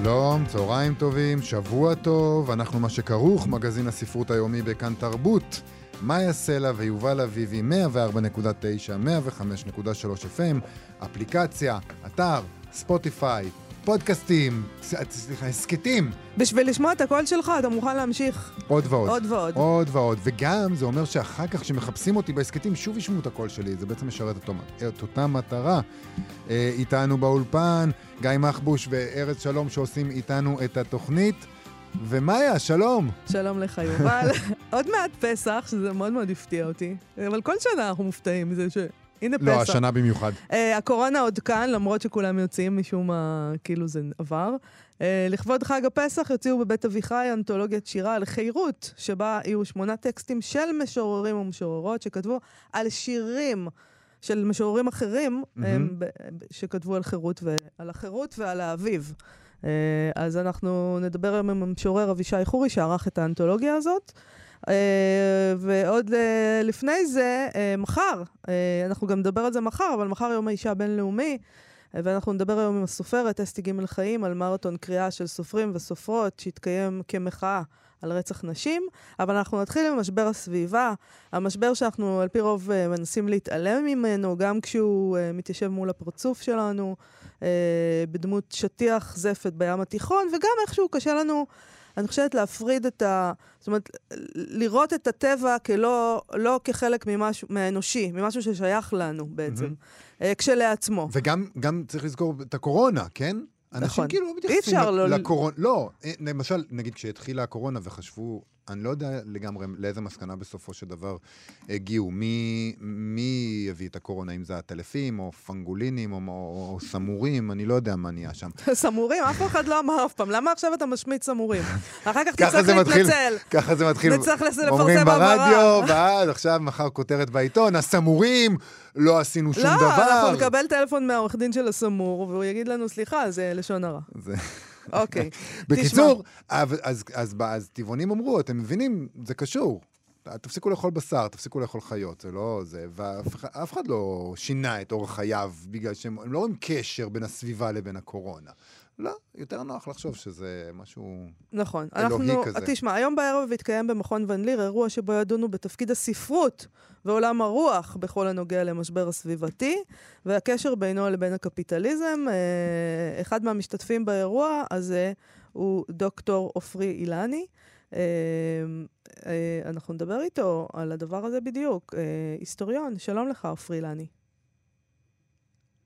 שלום, צהריים טובים, שבוע טוב, אנחנו מה שכרוך, מגזין הספרות היומי בכאן תרבות. מאיה סלע ויובל אביבי, 104.9, 105.3 FM, אפליקציה, אתר, ספוטיפיי, פודקאסטים, סליחה, הסכתים. בשביל לשמוע את הקול שלך, אתה מוכן להמשיך. עוד ועוד. עוד ועוד. עוד ועוד. וגם, זה אומר שאחר כך, כשמחפשים אותי בהסכתים, שוב ישמעו את הקול שלי. זה בעצם משרת את, את אותה מטרה. אה, איתנו באולפן, גיא מחבוש וארז שלום שעושים איתנו את התוכנית. ומאיה, שלום. שלום לך, יובל. עוד מעט פסח, שזה מאוד מאוד הפתיע אותי. אבל כל שנה אנחנו מופתעים מזה ש... הנה לא, פסח. לא, השנה במיוחד. Uh, הקורונה עוד כאן, למרות שכולם יוצאים, משום מה, כאילו זה עבר. Uh, לכבוד חג הפסח יוציאו בבית אביחי אנתולוגיית שירה על חירות, שבה יהיו שמונה טקסטים של משוררים ומשוררות שכתבו על שירים. של משוררים אחרים mm-hmm. הם, שכתבו על חירות, ועל החירות ועל האביב. Uh, אז אנחנו נדבר היום עם המשורר אבישי חורי, שערך את האנתולוגיה הזאת. אה, ועוד אה, לפני זה, אה, מחר, אנחנו גם נדבר על זה מחר, אבל מחר יום האישה הבינלאומי, ואנחנו נדבר היום עם הסופרת אסתי ג' חיים על מרתון קריאה של סופרים וסופרות שהתקיים כמחאה על רצח נשים, אבל אנחנו נתחיל עם משבר הסביבה, המשבר שאנחנו על פי רוב מנסים להתעלם ממנו, גם כשהוא מתיישב מול הפרצוף שלנו, בדמות שטיח זפת בים התיכון, וגם איכשהו קשה לנו אני חושבת להפריד את ה... זאת אומרת, לראות את הטבע כלא לא כחלק ממשהו, מהאנושי, ממשהו ששייך לנו בעצם, mm-hmm. כשלעצמו. וגם צריך לזכור את הקורונה, כן? אנשים נכון. כאילו לא מתייחסים לא לקורונה. לא, אה, למשל, נגיד כשהתחילה הקורונה וחשבו אני לא יודע לגמרי לאיזה מסקנה בסופו של דבר הגיעו. מי, מי הביא את הקורונה, אם זה הטלפים, או פנגולינים, או, או, או סמורים, אני לא יודע מה נהיה שם. סמורים? אף אחד לא אמר אף פעם. למה עכשיו אתה משמיץ סמורים? אחר כך תצטרך להתנצל. ככה זה מתחיל. נצטרך לפרסם הבהרה. אומרים ברדיו, ואז עכשיו מחר כותרת בעיתון, הסמורים, לא עשינו שום לא, דבר. לא, אנחנו נקבל טלפון מהעורך דין של הסמור, והוא יגיד לנו, סליחה, זה לשון הרע. אוקיי. בקיצור, אז, אז, אז, אז טבעונים אמרו, אתם מבינים, זה קשור. תפסיקו לאכול בשר, תפסיקו לאכול חיות, זה לא זה, ואף אחד לא שינה את אורח חייו בגלל שהם לא רואים קשר בין הסביבה לבין הקורונה. לא, יותר נוח לחשוב שזה משהו נכון. אלוהי אנחנו, כזה. תשמע, היום בערב יתקיים במכון ון ליר אירוע שבו ידונו בתפקיד הספרות ועולם הרוח בכל הנוגע למשבר הסביבתי, והקשר בינו לבין הקפיטליזם. אה, אחד מהמשתתפים באירוע הזה הוא דוקטור עופרי אילני. אה, אנחנו נדבר איתו על הדבר הזה בדיוק. היסטוריון, שלום לך, עופרי אילני.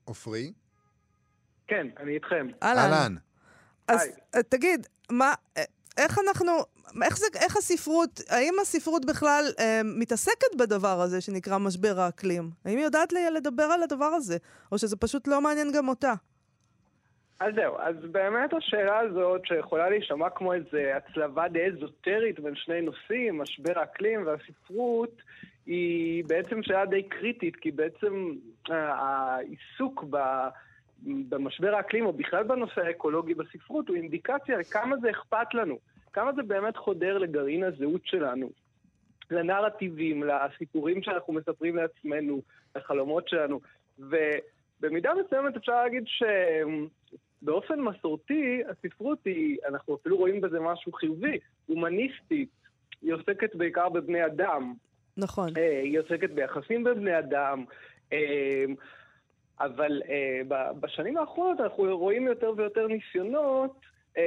עופרי? כן, אני איתכם. אהלן. אז היי. תגיד, מה, איך אנחנו, איך, זה, איך הספרות, האם הספרות בכלל אה, מתעסקת בדבר הזה שנקרא משבר האקלים? האם היא יודעת לדבר על הדבר הזה? או שזה פשוט לא מעניין גם אותה? אז זהו, אז באמת השאלה הזאת, שיכולה להישמע כמו איזו הצלבה די אזוטרית בין שני נושאים, משבר האקלים והספרות, היא בעצם שאלה די קריטית, כי בעצם אה, העיסוק ב... במשבר האקלים, או בכלל בנושא האקולוגי בספרות, הוא אינדיקציה לכמה זה אכפת לנו, כמה זה באמת חודר לגרעין הזהות שלנו, לנרטיבים, לסיפורים שאנחנו מספרים לעצמנו, לחלומות שלנו. ובמידה מסוימת אפשר להגיד שבאופן מסורתי, הספרות היא, אנחנו אפילו רואים בזה משהו חיובי, הומניסטית. היא עוסקת בעיקר בבני אדם. נכון. אה, היא עוסקת ביחסים בין בני אדם. אה, אבל uh, בשנים האחרונות אנחנו רואים יותר ויותר ניסיונות uh,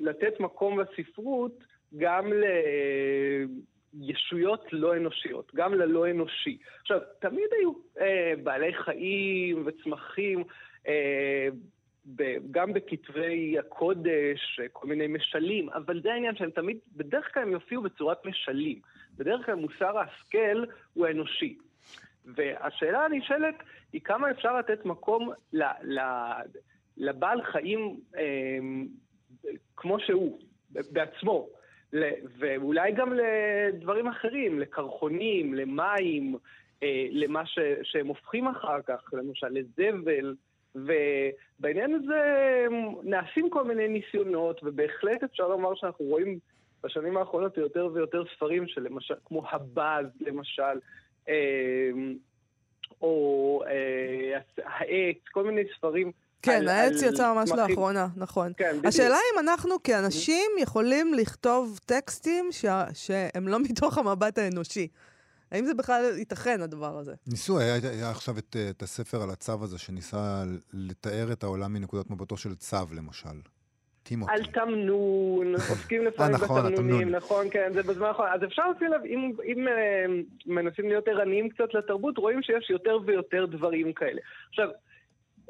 לתת מקום בספרות גם לישויות לא אנושיות, גם ללא אנושי. עכשיו, תמיד היו uh, בעלי חיים וצמחים, uh, ב, גם בכתבי הקודש, כל מיני משלים, אבל זה העניין שהם תמיד, בדרך כלל הם יופיעו בצורת משלים. בדרך כלל מוסר ההשכל הוא אנושי. והשאלה הנשאלת היא כמה אפשר לתת מקום ל, ל, לבעל חיים אה, כמו שהוא. בעצמו. ואולי גם לדברים אחרים, לקרחונים, למים, אה, למה ש, שהם הופכים אחר כך, למשל לזבל. ובעניין הזה נעשים כל מיני ניסיונות, ובהחלט אפשר לומר שאנחנו רואים בשנים האחרונות יותר ויותר ספרים שלמשל, כמו הבאז למשל, או אה, העץ, כל מיני ספרים. כן, העץ יצא ממש מתמחים. לאחרונה, נכון. כן, בדיוק. השאלה אם אנחנו כאנשים יכולים לכתוב טקסטים ש... שהם לא מתוך המבט האנושי. האם זה בכלל ייתכן, הדבר הזה? ניסו, היה, היה עכשיו את, את הספר על הצו הזה, שניסה לתאר את העולם מנקודת מבטו של צו, למשל. טימותי. על תמנון, עוסקים לפעמים אה, נכון, בתמנונים, נכון, כן, זה בזמן האחרון. אז אפשר לשים לב, אם, אם uh, מנסים להיות ערניים קצת לתרבות, רואים שיש יותר ויותר דברים כאלה. עכשיו,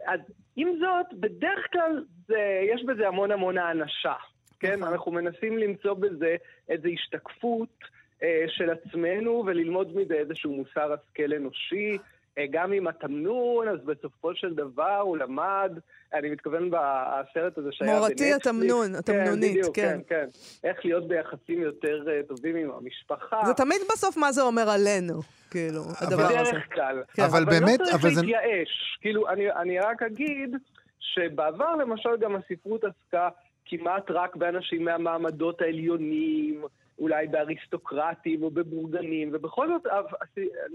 אז עם זאת, בדרך כלל זה, יש בזה המון המון האנשה, כן? נכון. אנחנו מנסים למצוא בזה איזו השתקפות אה, של עצמנו וללמוד מזה איזשהו מוסר השכל אנושי. אה, גם עם התמנון, אז בסופו של דבר הוא למד, אני מתכוון בסרט הזה שהיה בנטפליקס. מורתי התמנון, התמנונית, כן. בדיוק, כן. כן, כן. איך להיות ביחסים יותר uh, טובים עם המשפחה. זה תמיד בסוף מה זה אומר עלינו, כאילו, הדבר הזה. בדרך כלל. כן. אבל, אבל באמת, לא צריך להתייאש. כאילו, אני, אני רק אגיד שבעבר למשל גם הספרות עסקה כמעט רק באנשים מהמעמדות העליונים, אולי באריסטוקרטים או בבורגנים, ובכל זאת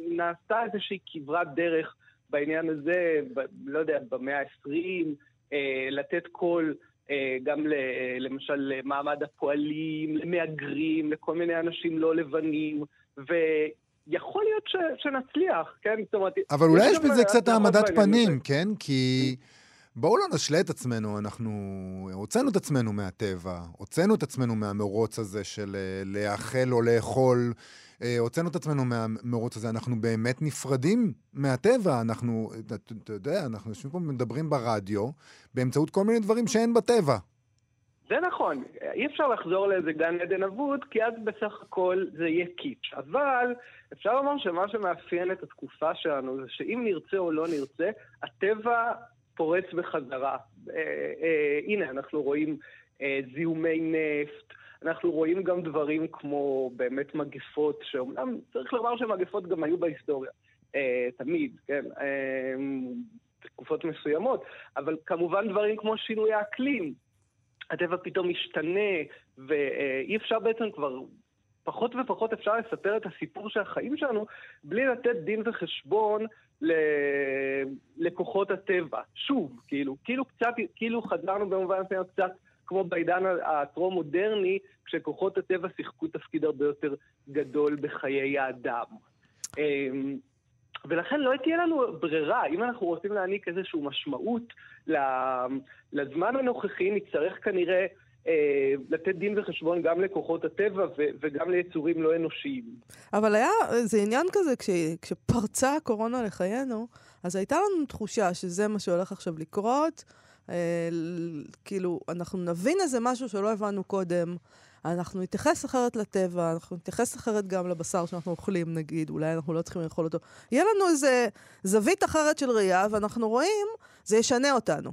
נעשתה איזושהי כברת דרך בעניין הזה, ב, לא יודע, במאה ה-20, אה, לתת קול אה, גם ל, למשל למעמד הפועלים, למהגרים, לכל מיני אנשים לא לבנים, ויכול להיות ש, שנצליח, כן? זאת אומרת... אבל אולי יש בזה קצת העמדת פנים, כן? כי... בואו לא נשלה את עצמנו, אנחנו הוצאנו את עצמנו מהטבע, הוצאנו את עצמנו מהמרוץ הזה של אה, לאכול או לאכול, אה, הוצאנו את עצמנו מהמרוץ הזה, אנחנו באמת נפרדים מהטבע, אנחנו, אתה יודע, אנחנו יושבים פה ומדברים ברדיו באמצעות כל מיני דברים שאין בטבע. זה נכון, אי אפשר לחזור לאיזה גן עדן אבוד, כי אז בסך הכל זה יהיה קיץ'. אבל אפשר לומר שמה שמאפיין את התקופה שלנו זה שאם נרצה או לא נרצה, הטבע פורץ בחזרה. אה, אה, הנה, אנחנו רואים אה, זיהומי נפט, אנחנו רואים גם דברים כמו באמת מגפות, שאומנם צריך לומר שמגפות גם היו בהיסטוריה, אה, תמיד, כן, אה, תקופות מסוימות, אבל כמובן דברים כמו שינוי האקלים. הטבע פתאום משתנה, ואי אפשר בעצם כבר פחות ופחות אפשר לספר את הסיפור של החיים שלנו בלי לתת דין וחשבון לכוחות הטבע. שוב, כאילו, כאילו קצת, כאילו חזרנו במובן מסוים קצת כמו בעידן הטרום-מודרני, כשכוחות הטבע שיחקו תפקיד הרבה יותר גדול בחיי האדם. אמ, ולכן לא תהיה לנו ברירה, אם אנחנו רוצים להעניק איזושהי משמעות לזמן הנוכחי, נצטרך כנראה אה, לתת דין וחשבון גם לכוחות הטבע וגם ליצורים לא אנושיים. אבל היה, זה עניין כזה, כש, כשפרצה הקורונה לחיינו, אז הייתה לנו תחושה שזה מה שהולך עכשיו לקרות. אה, כאילו, אנחנו נבין איזה משהו שלא הבנו קודם. אנחנו נתייחס אחרת לטבע, אנחנו נתייחס אחרת גם לבשר שאנחנו אוכלים, נגיד, אולי אנחנו לא צריכים לאכול אותו. יהיה לנו איזה זווית אחרת של ראייה, ואנחנו רואים, זה ישנה אותנו.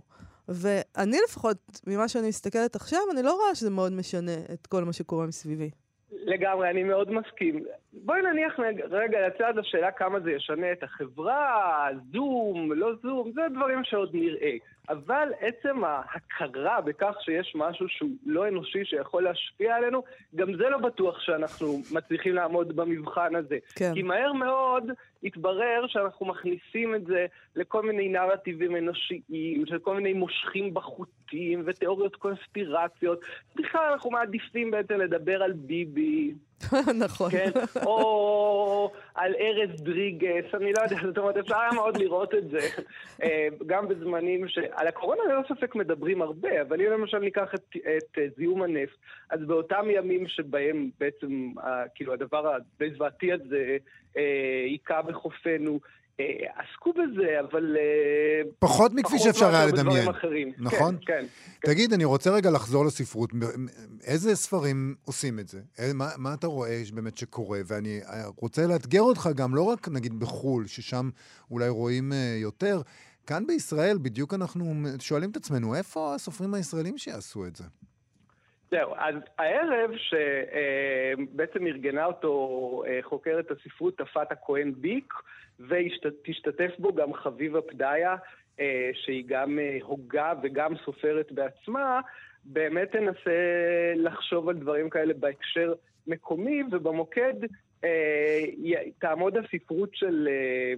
ואני לפחות, ממה שאני מסתכלת עכשיו, אני לא רואה שזה מאוד משנה את כל מה שקורה מסביבי. לגמרי, אני מאוד מסכים. בואי נניח רגע לצד השאלה כמה זה ישנה את החברה, זום, לא זום, זה דברים שעוד נראה. אבל עצם ההכרה בכך שיש משהו שהוא לא אנושי שיכול להשפיע עלינו, גם זה לא בטוח שאנחנו מצליחים לעמוד במבחן הזה. כן. כי מהר מאוד התברר שאנחנו מכניסים את זה לכל מיני נרטיבים אנושיים, של כל מיני מושכים בחוטים ותיאוריות קונספירציות. בכלל אנחנו מעדיפים בעצם לדבר על ביבי. נכון. כן? או על ארז דריגס, אני לא יודע, זאת אומרת, אפשר היה מאוד לראות את זה. אה, גם בזמנים ש... על הקורונה ללא ספק מדברים הרבה, אבל אם למשל ניקח את, את אה, זיהום הנפט, אז באותם ימים שבהם בעצם, כאילו, הדבר הדי זוועתי הזה היכה בחופינו, אה, עסקו בזה, אבל... אה, פחות מכפי שאפשר היה לדמיין. נכון? כן, כן, כן. תגיד, אני רוצה רגע לחזור לספרות. איזה ספרים עושים את זה? מה, מה אתה רואה באמת שקורה? ואני אה, רוצה לאתגר אותך גם, לא רק נגיד בחו"ל, ששם אולי רואים יותר, כאן בישראל בדיוק אנחנו שואלים את עצמנו, איפה הסופרים הישראלים שיעשו את זה? זהו, אז הערב שבעצם ארגנה אותו חוקרת הספרות תפת הכהן ביק, ותשתתף בו גם חביבה פדיה, שהיא גם הוגה וגם סופרת בעצמה, באמת תנסה לחשוב על דברים כאלה בהקשר מקומי, ובמוקד אה, תעמוד הספרות של, אה,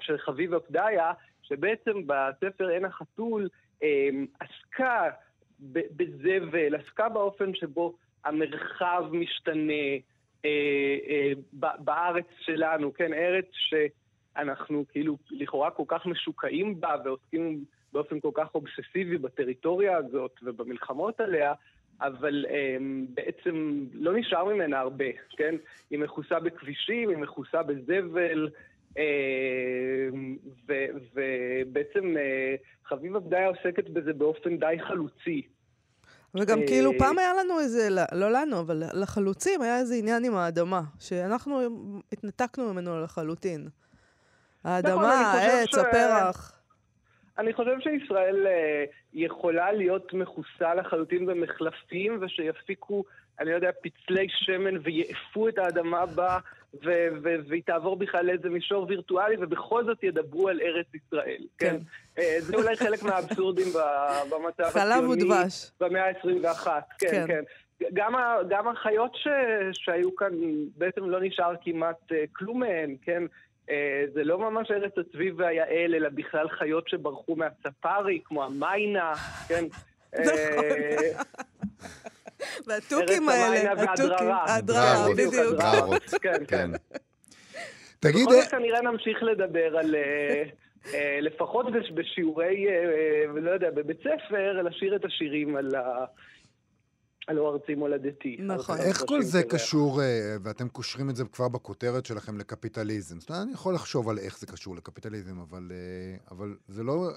של חביבה פדיה, שבעצם בספר עין החתול אה, עסקה בזבל, עסקה באופן שבו המרחב משתנה אה, אה, בארץ שלנו, כן, ארץ שאנחנו כאילו לכאורה כל כך משוקעים בה ועוסקים באופן כל כך אובססיבי בטריטוריה הזאת ובמלחמות עליה, אבל um, בעצם לא נשאר ממנה הרבה, כן? היא מכוסה בכבישים, היא מכוסה בזבל, ובעצם uh, חביבה בדיה עוסקת בזה באופן די חלוצי. וגם כאילו פעם היה לנו איזה, לא לנו, אבל לחלוצים היה איזה עניין עם האדמה, שאנחנו התנתקנו ממנו לחלוטין. האדמה, נכון, העץ, הפרח. אני חושב שישראל אה, יכולה להיות מכוסה לחלוטין במחלפים, ושיפיקו, אני לא יודע, פצלי שמן ויאפו את האדמה בה, ו- ו- והיא תעבור בכלל לאיזה מישור וירטואלי, ובכל זאת ידברו על ארץ ישראל. כן. כן. אה, זה אולי חלק מהאבסורדים במצב הציוני. חלב ודבש. במאה ה-21. כן, כן. כן. גם, ה, גם החיות ש, שהיו כאן, בעצם לא נשאר כמעט uh, כלום מהן, כן? אה, זה לא ממש ארץ הצבי והיעל, אלא בכלל חיות שברחו מהצפארי, כמו המיינה, כן? נכון. אה, והתוכים האלה, התוכים, הדררה, בדיוק. כן, כן. תגיד... בכל זאת כנראה נמשיך לדבר על... אה, לפחות בשיעורי, לא יודע, בבית ספר, לשיר את השירים על ה... הלא ארצי מולדתי. נכון. איך כל זה קשור, אה, ואתם קושרים את זה כבר בכותרת שלכם לקפיטליזם? זאת אומרת, אני יכול לחשוב על איך זה קשור לקפיטליזם, אבל, אה, אבל זה לא...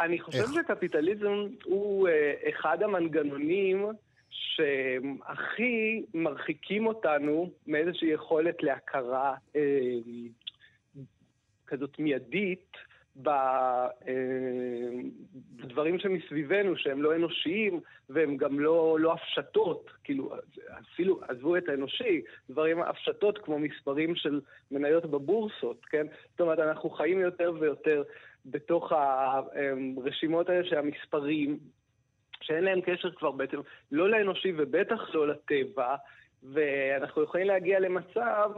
אני חושב איך? שקפיטליזם הוא אה, אחד המנגנונים שהכי מרחיקים אותנו מאיזושהי יכולת להכרה כזאת מיידית אה, בדברים שמסביבנו, שהם לא אנושיים והם גם לא, לא הפשטות, כאילו, אפילו, עזבו את האנושי, דברים הפשטות כמו מספרים של מניות בבורסות, כן? זאת אומרת, אנחנו חיים יותר ויותר בתוך הרשימות האלה של המספרים, שאין להם קשר כבר בעצם לא לאנושי ובטח לא לטבע, ואנחנו יכולים להגיע למצב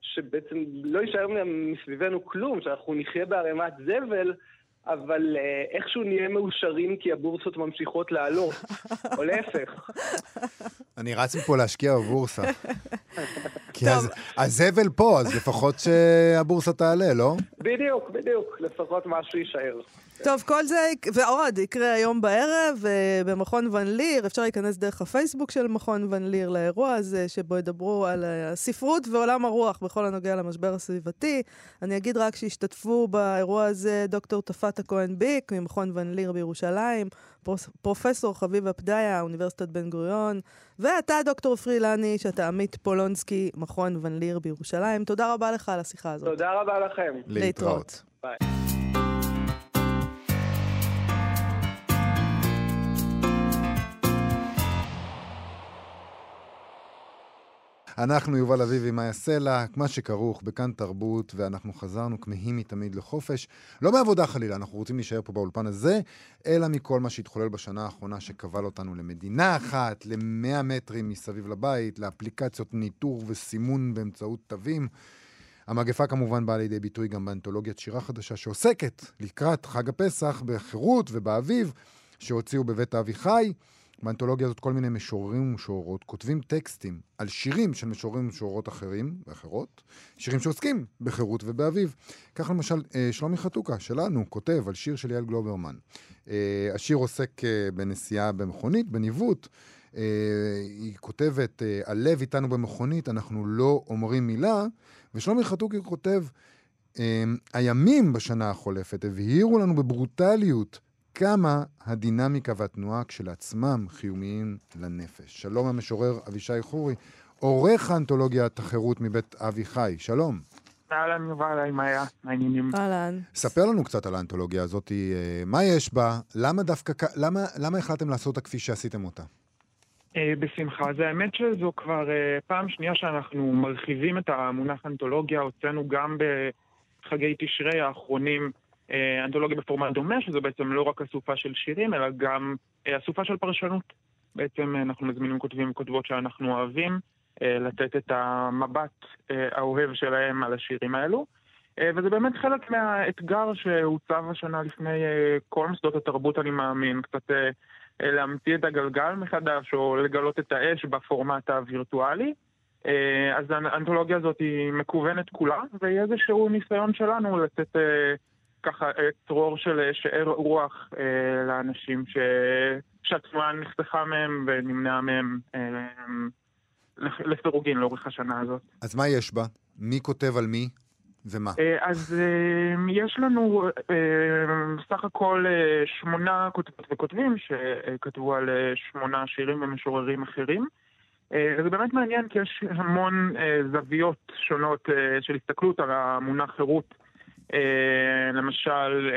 שבעצם לא יישאר מסביבנו כלום, שאנחנו נחיה בערימת זבל, אבל אה, איכשהו נהיה מאושרים כי הבורסות ממשיכות לעלות, או להפך. אני רץ מפה להשקיע בבורסה. כי הזבל פה, אז לפחות שהבורסה תעלה, לא? בדיוק, בדיוק. לפחות משהו יישאר. טוב, כל זה ועוד יקרה היום בערב אה, במכון ון ליר. אפשר להיכנס דרך הפייסבוק של מכון ון ליר לאירוע הזה, שבו ידברו על הספרות ועולם הרוח בכל הנוגע למשבר הסביבתי. אני אגיד רק שהשתתפו באירוע הזה דוקטור תפת הכהן ביק ממכון ון ליר בירושלים, פרופסור חביבה פדיה, אוניברסיטת בן גוריון, ואתה דוקטור פרילני, שאתה עמית פולונסקי, מכון ון ליר בירושלים. תודה רבה לך על השיחה הזאת. תודה רבה לכם. להתראות. ביי. אנחנו יובל אביבי, מאיה סלע, מה שכרוך בכאן תרבות, ואנחנו חזרנו כמהים מתמיד לחופש. לא מעבודה חלילה, אנחנו רוצים להישאר פה באולפן הזה, אלא מכל מה שהתחולל בשנה האחרונה שקבל אותנו למדינה אחת, למאה מטרים מסביב לבית, לאפליקציות ניטור וסימון באמצעות תווים. המגפה כמובן באה לידי ביטוי גם באנתולוגיית שירה חדשה שעוסקת לקראת חג הפסח בחירות ובאביב, שהוציאו בבית אביחי. באנתולוגיה הזאת כל מיני משוררים ומשוררות כותבים טקסטים על שירים של משוררים ומשוררות אחרים ואחרות, שירים שעוסקים בחירות ובאביב. כך למשל אה, שלומי חתוקה שלנו כותב על שיר של יעל גלוברמן. אה, השיר עוסק אה, בנסיעה במכונית, בניווט. היא כותבת, הלב איתנו במכונית, אנחנו לא אומרים מילה, ושלומי חתוקי כותב, הימים בשנה החולפת הבהירו לנו בברוטליות כמה הדינמיקה והתנועה כשלעצמם חיומיים לנפש. שלום המשורר אבישי חורי, עורך האנתולוגיית החירות מבית אבי חי. שלום. אהלן יובל, מה היה? מעניינים. אהלן. ספר לנו קצת על האנתולוגיה הזאת, אה, מה יש בה, למה דווקא, למה, למה החלטתם לעשות אותה כפי שעשיתם אותה? בשמחה. אז האמת שזו כבר פעם שנייה שאנחנו מרחיבים את המונח אנתולוגיה. הוצאנו גם בחגי תשרי האחרונים אנתולוגיה בפורמט דומה, שזו בעצם לא רק אסופה של שירים, אלא גם אסופה של פרשנות. בעצם אנחנו מזמינים כותבים וכותבות שאנחנו אוהבים, לתת את המבט האוהב שלהם על השירים האלו. וזה באמת חלק מהאתגר שהוצב השנה לפני כל מוסדות התרבות, אני מאמין. קצת להמציא את הגלגל מחדש, או לגלות את האש בפורמט הווירטואלי. אז האנתולוגיה הזאת היא מקוונת כולה, והיא איזשהו ניסיון שלנו לתת ככה צרור של שאר רוח לאנשים ש... שהתנועה נחסכה מהם ונמנעה מהם לסירוגין לאורך השנה הזאת. אז מה יש בה? מי כותב על מי? ומה? אז יש לנו סך הכל שמונה כותבות וכותבים שכתבו על שמונה שירים ומשוררים אחרים. זה באמת מעניין כי יש המון זוויות שונות של הסתכלות על המונח חירות. למשל,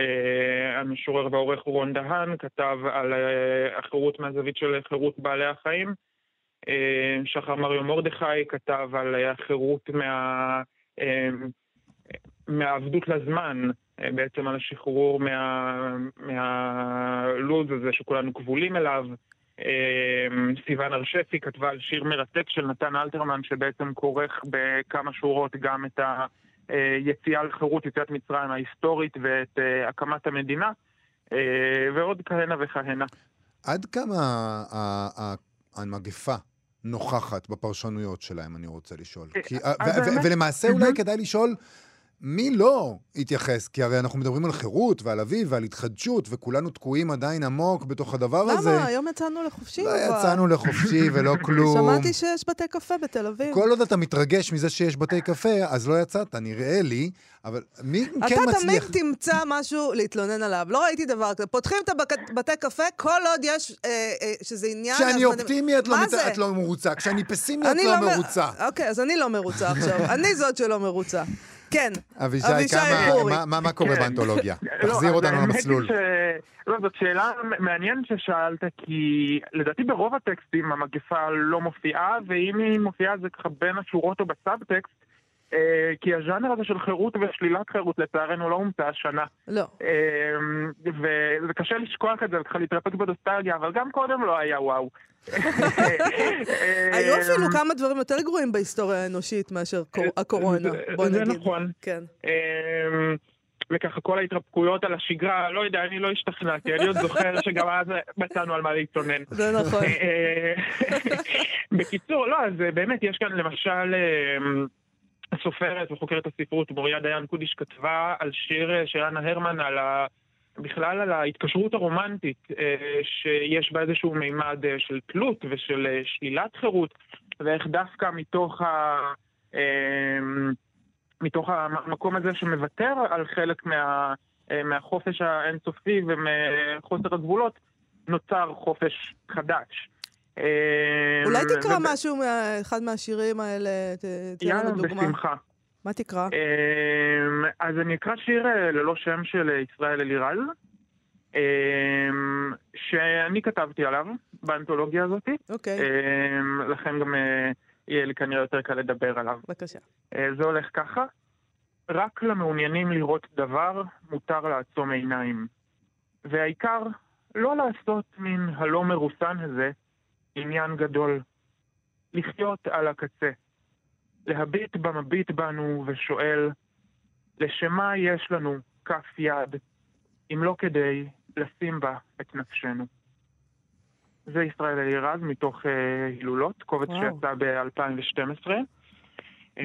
המשורר והעורך רון דהן כתב על החירות מהזווית של חירות בעלי החיים. שחר מריו מרדכי כתב על החירות מה... מהעבדות לזמן, בעצם על השחרור מה, מהלוז הזה שכולנו כבולים אליו. סיוון ארשפי כתבה על שיר מרתק של נתן אלתרמן, שבעצם כורך בכמה שורות גם את היציאה לחירות, יציאת מצרים ההיסטורית ואת הקמת המדינה, ועוד כהנה וכהנה. עד כמה המגפה נוכחת בפרשנויות שלהם, אני רוצה לשאול. כי, ולמעשה אולי כדאי לשאול... מי לא התייחס? כי הרי אנחנו מדברים על חירות ועל אביב ועל התחדשות, וכולנו תקועים עדיין עמוק בתוך הדבר למה? הזה. למה? היום יצאנו לחופשי. לא יצאנו לחופשי ולא כלום. שמעתי שיש בתי קפה בתל אביב. כל עוד אתה מתרגש מזה שיש בתי קפה, אז לא יצאת, נראה לי, אבל מי כן מצליח... אתה תמיד תמצא משהו להתלונן עליו. לא ראיתי דבר כזה. פותחים את הבתי קפה, כל עוד יש, אה, אה, שזה עניין... כשאני אופטימי את לא, מצ... את לא מרוצה, כשאני פסימי את לא, לא מרוצה. אוקיי, אז אני לא מרוצה עכשיו. אני זאת שלא מרוצה. כן, אבישי, כמה, מה, מה קורה באנתולוגיה? תחזיר אותנו למסלול. לא, זאת שאלה מעניינת ששאלת, כי לדעתי ברוב הטקסטים המגפה לא מופיעה, ואם היא מופיעה זה ככה בין השורות או בסאבטקסט, כי הז'אנר הזה של חירות ושלילת חירות לצערנו לא הומצא השנה. לא. וזה קשה לשכוח את זה, ככה להתרפק בנוסטלגיה, אבל גם קודם לא היה וואו. היו אפילו כמה דברים יותר גרועים בהיסטוריה האנושית מאשר הקורונה, בוא נגיד. זה נכון. כן. וככה כל ההתרפקויות על השגרה, לא יודע, אני לא השתכנעתי, אני עוד זוכר שגם אז מצאנו על מה להתלונן. זה נכון. בקיצור, לא, אז באמת, יש כאן למשל... הסופרת וחוקרת הספרות מוריה דיין קודיש כתבה על שיר של אנה הרמן על ה... בכלל על ההתקשרות הרומנטית שיש בה איזשהו מימד של תלות ושל שלילת חירות ואיך דווקא מתוך, ה... מתוך המקום הזה שמוותר על חלק מה... מהחופש האינסופי ומחוסר הגבולות נוצר חופש חדש. אולי תקרא משהו מאחד מהשירים האלה, תן לנו דוגמה. יאללה, בשמחה. מה תקרא? אז אני אקרא שיר ללא שם של ישראל אלירז, שאני כתבתי עליו באנתולוגיה הזאת. אוקיי. לכן גם יהיה לי כנראה יותר קל לדבר עליו. בבקשה. זה הולך ככה. רק למעוניינים לראות דבר מותר לעצום עיניים. והעיקר, לא לעשות מן הלא מרוסן הזה עניין גדול. לחיות על הקצה. להביט במביט בנו ושואל, לשמה יש לנו כף יד, אם לא כדי לשים בה את נפשנו. זה ישראל אלירז מתוך uh, הילולות, קובץ שיצא ב-2012.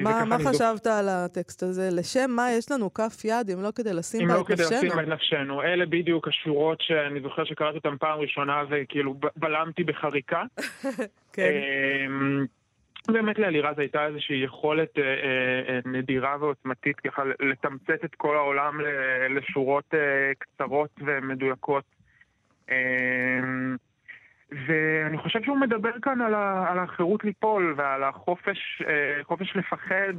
מה, מה חשבת על הטקסט הזה? לשם מה יש לנו כף יד אם לא כדי לשים בה לא את נפשנו? אם לא כדי לשים בה את נפשנו. אלה בדיוק השורות שאני זוכר שקראתי אותן פעם ראשונה וכאילו בלמתי בחריקה. כן. באמת לאלירז הייתה איזושהי יכולת אה, אה, נדירה ועוצמתית ככה לתמצת את כל העולם לשורות אה, קצרות ומדויקות. אה, ואני חושב שהוא מדבר כאן על, ה, על החירות ליפול ועל החופש אה, לפחד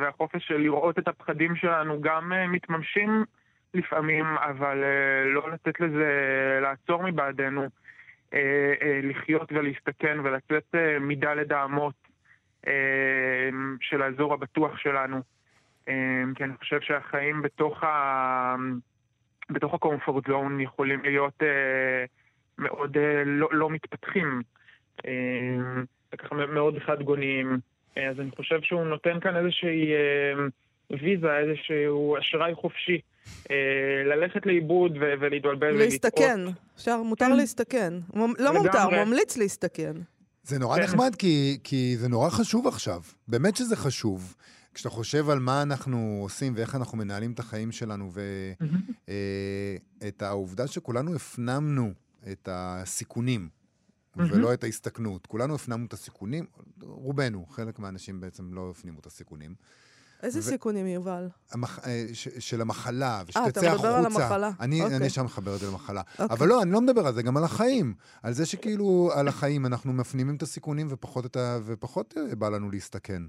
והחופש לראות את הפחדים שלנו גם אה, מתממשים לפעמים, אבל אה, לא לתת לזה לעצור מבעדנו. אה, אה, לחיות ולהסתכן ולצאת אה, מדלת האמות אה, של האזור הבטוח שלנו. אה, כי אני חושב שהחיים בתוך, ה... בתוך הקומפורט זון יכולים להיות אה, מאוד אה, לא, לא מתפתחים. אה, ככה מאוד חד גוניים. אה, אז אני חושב שהוא נותן כאן איזושהי אה, ויזה, איזשהו אשראי חופשי. אה, ללכת לאיבוד ולהתבלבל להסתכן, אפשר, מותר כן. להסתכן. לא מותר, ממליץ להסתכן. זה נורא כן. נחמד, כי, כי זה נורא חשוב עכשיו. באמת שזה חשוב. כשאתה חושב על מה אנחנו עושים ואיך אנחנו מנהלים את החיים שלנו, ואת העובדה שכולנו הפנמנו את הסיכונים, ולא את ההסתכנות. כולנו הפנמנו את הסיכונים, רובנו, חלק מהאנשים בעצם לא הפנימו את הסיכונים. איזה ו... סיכונים, יובל? המח... אה, ש... של המחלה, ושתצא החוצה. אה, אתה מדבר על המחלה. אני, אוקיי. אני שם מחבר את זה למחלה. אוקיי. אבל לא, אני לא מדבר על זה, גם על החיים. על זה שכאילו, על החיים אנחנו מפנימים את הסיכונים ופחות, ה... ופחות אה, בא לנו להסתכן.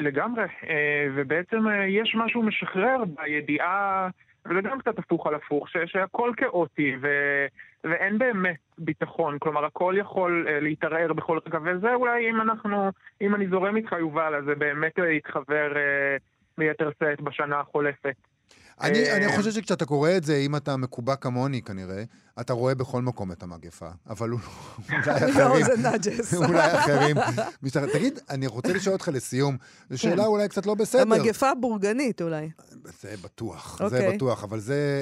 לגמרי, אה, ובעצם יש משהו משחרר בידיעה, וזה גם קצת הפוך על הפוך, ש... שהכל כאוטי, ו... ואין באמת ביטחון, כלומר הכל יכול uh, להתערער בכל רגע, וזה אולי אם אנחנו, אם אני זורם איתך יובל, אז זה באמת יתחבר uh, ביתר שאת בשנה החולפת. אני, אני חושב שכשאתה קורא את זה, אם אתה מקובע כמוני כנראה, אתה רואה בכל מקום את המגפה, אבל אולי אחרים... לא, זה נאג'ס. אולי אחרים. תגיד, אני רוצה לשאול אותך לסיום, זו שאלה כן. אולי קצת לא בסדר. המגפה בורגנית אולי. זה בטוח, זה אוקיי. בטוח, אבל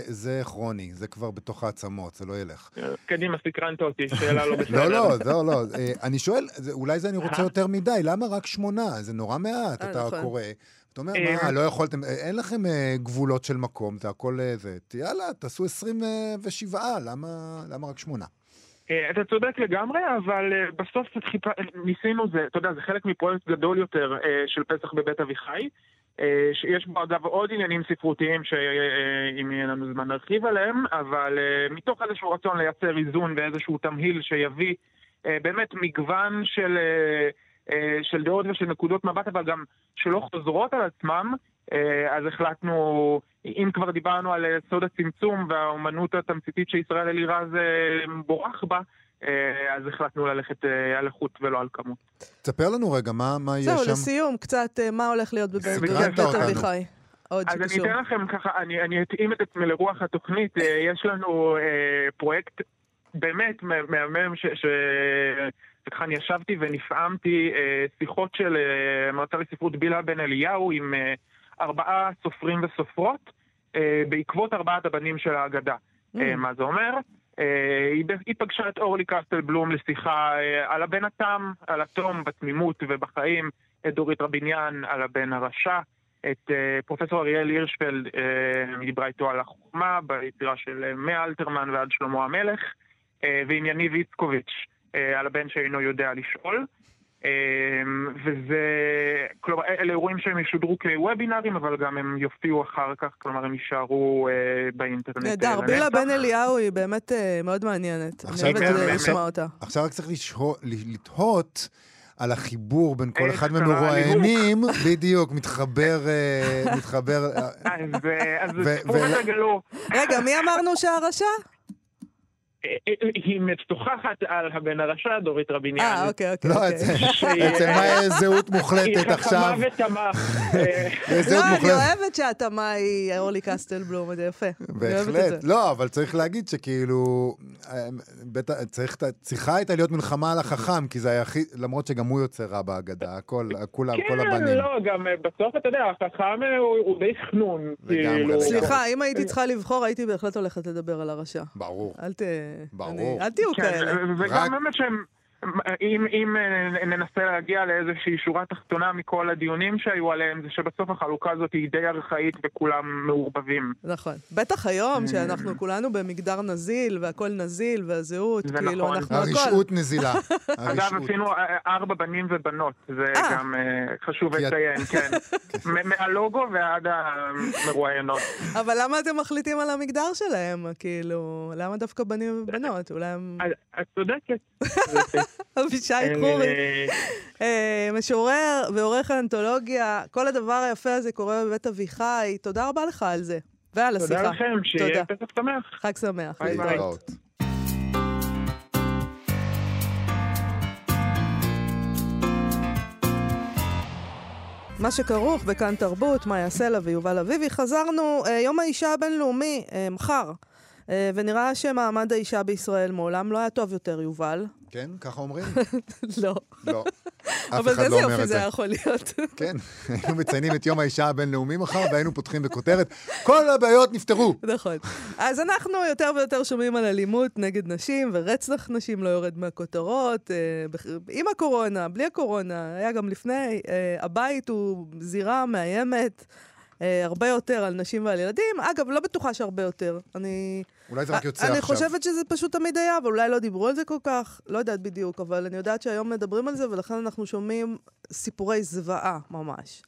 זה כרוני, זה כבר בתוך העצמות, זה לא ילך. קדימה, סקרנת אותי, שאלה לא בסדר. לא, לא, לא, לא. אני שואל, אולי זה אני רוצה יותר מדי, למה רק שמונה? זה נורא מעט, אה, אתה נכון. קורא. אתה אומר, מה, אה, לא יכולתם, אה, אין לכם אה, גבולות של מקום, זה הכל זה. יאללה, תעשו 27, למה, רק שמונה? אתה צודק לגמרי, אבל בסוף חיפה, ניסינו, זה, אתה יודע, זה חלק מפרויקט גדול יותר של פסח בבית אביחי. שיש בו אגב עוד עניינים ספרותיים שאם יהיה לנו זמן נרחיב עליהם, אבל מתוך איזשהו רצון לייצר איזון ואיזשהו תמהיל שיביא באמת מגוון של של דעות ושל נקודות מבט, אבל גם שלא חוזרות על עצמם, אה, אז החלטנו, אם כבר דיברנו על אה, סוד הצמצום והאומנות התמציתית שישראל אלירז בורח בה, אז החלטנו ללכת על איכות ולא על כמות. תספר לנו רגע, מה, מה יש שם? זהו, לסיום, קצת מה הולך להיות בבית אביחי. עוד אז שקשור. אני אתן לכם ככה, אני, אני אתאים את עצמי לרוח התוכנית. יש לנו אה, פרויקט באמת מהמם אני ישבתי ונפעמתי אה, שיחות של אה, המועצה לספרות בילה בן אליהו עם אה, ארבעה סופרים וסופרות אה, בעקבות ארבעת הבנים של ההגדה. Mm. אה, מה זה אומר? אה, היא, היא פגשה את אורלי קסטל בלום לשיחה אה, על הבן התם, על התום בתמימות ובחיים, את דורית רביניאן על הבן הרשע. את uh, פרופסור אריאל הירשפלד, uh, דיברה איתו על החוכמה ביצירה של uh, מאלתרמן ועד שלמה המלך, uh, ועם יניב איצקוביץ', אה, על הבן שאינו יודע לשאול. אה, וזה, כלומר, אלה אירועים שהם ישודרו כוובינארים, אבל גם הם יופיעו אחר כך, כלומר, הם יישארו אה, באינטרנט. נהדר, בילה בן אליהו היא באמת מאוד מעניינת. אני אוהבת לשמוע אותה. עכשיו רק צריך לתהות. על החיבור בין כל אחד מהמרואיינים, בדיוק, מתחבר, מתחבר. אז תגלו. רגע, מי אמרנו שהרשע? היא משוחחת על הבן הרשע, דורית רביניאן. אה, אוקיי, אוקיי. לא, אוקיי. אצל מה זהות מוחלטת עכשיו? היא חכמה ותמך. לא, אני אוהבת שהתמה היא אורלי קסטלבלום, זה יפה. בהחלט. לא, אבל צריך להגיד שכאילו, צריכה הייתה להיות מלחמה על החכם, כי זה היחיד, למרות שגם הוא יוצא רע בהגדה, כולם, כל כן, הבנים. כן, לא, גם אה, בסוף, אתה יודע, החכם אה, הוא די חנון. כאילו. סליחה, אם הייתי צריכה לבחור, הייתי בהחלט הולכת לדבר על הרשע. ברור. אל ת... ברור. אל תהיו כן, כאלה. וגם באמת שהם... אם, אם אה, ננסה להגיע לאיזושהי שורה תחתונה מכל הדיונים שהיו עליהם, זה שבסוף החלוקה הזאת היא די ארכאית וכולם מעורבבים. נכון. בטח היום, mm. שאנחנו כולנו במגדר נזיל, והכל נזיל, והזהות, כאילו, נכון. אנחנו הכל. הרשעות נזילה. אגב, עשינו אה, ארבע בנים ובנות, זה אה. גם חשוב לציין, כן. מהלוגו ועד המרואיינות. אבל למה אתם מחליטים על המגדר שלהם? כאילו, למה דווקא בנים ובנות? אולי הם... את צודקת. אבישי חורי, אה, משורר ועורך האנתולוגיה, כל הדבר היפה הזה קורה בבית אביחי, תודה רבה לך על זה, ועל השיחה. תודה לכם, שיהיה פסח שמח. חג שמח. להתראות. מה שכרוך בכאן תרבות, מה יעשה לה ויובל אביבי. חזרנו, אה, יום האישה הבינלאומי, אה, מחר. אה, ונראה שמעמד האישה בישראל מעולם לא היה טוב יותר, יובל. כן? ככה אומרים? לא. לא. אבל איזה לא יופי זה יכול להיות. כן, היינו מציינים את יום האישה הבינלאומי מחר, והיינו פותחים בכותרת, כל הבעיות נפתרו. נכון. אז אנחנו יותר ויותר שומעים על אלימות נגד נשים, ורצח נשים לא יורד מהכותרות, אה, עם הקורונה, בלי הקורונה, היה גם לפני. אה, הבית הוא זירה מאיימת. אה, הרבה יותר על נשים ועל ילדים. אגב, לא בטוחה שהרבה יותר. אני... אולי זה רק יוצא אני עכשיו. אני חושבת שזה פשוט תמיד היה, אבל אולי לא דיברו על זה כל כך. לא יודעת בדיוק, אבל אני יודעת שהיום מדברים על זה, ולכן אנחנו שומעים סיפורי זוועה ממש.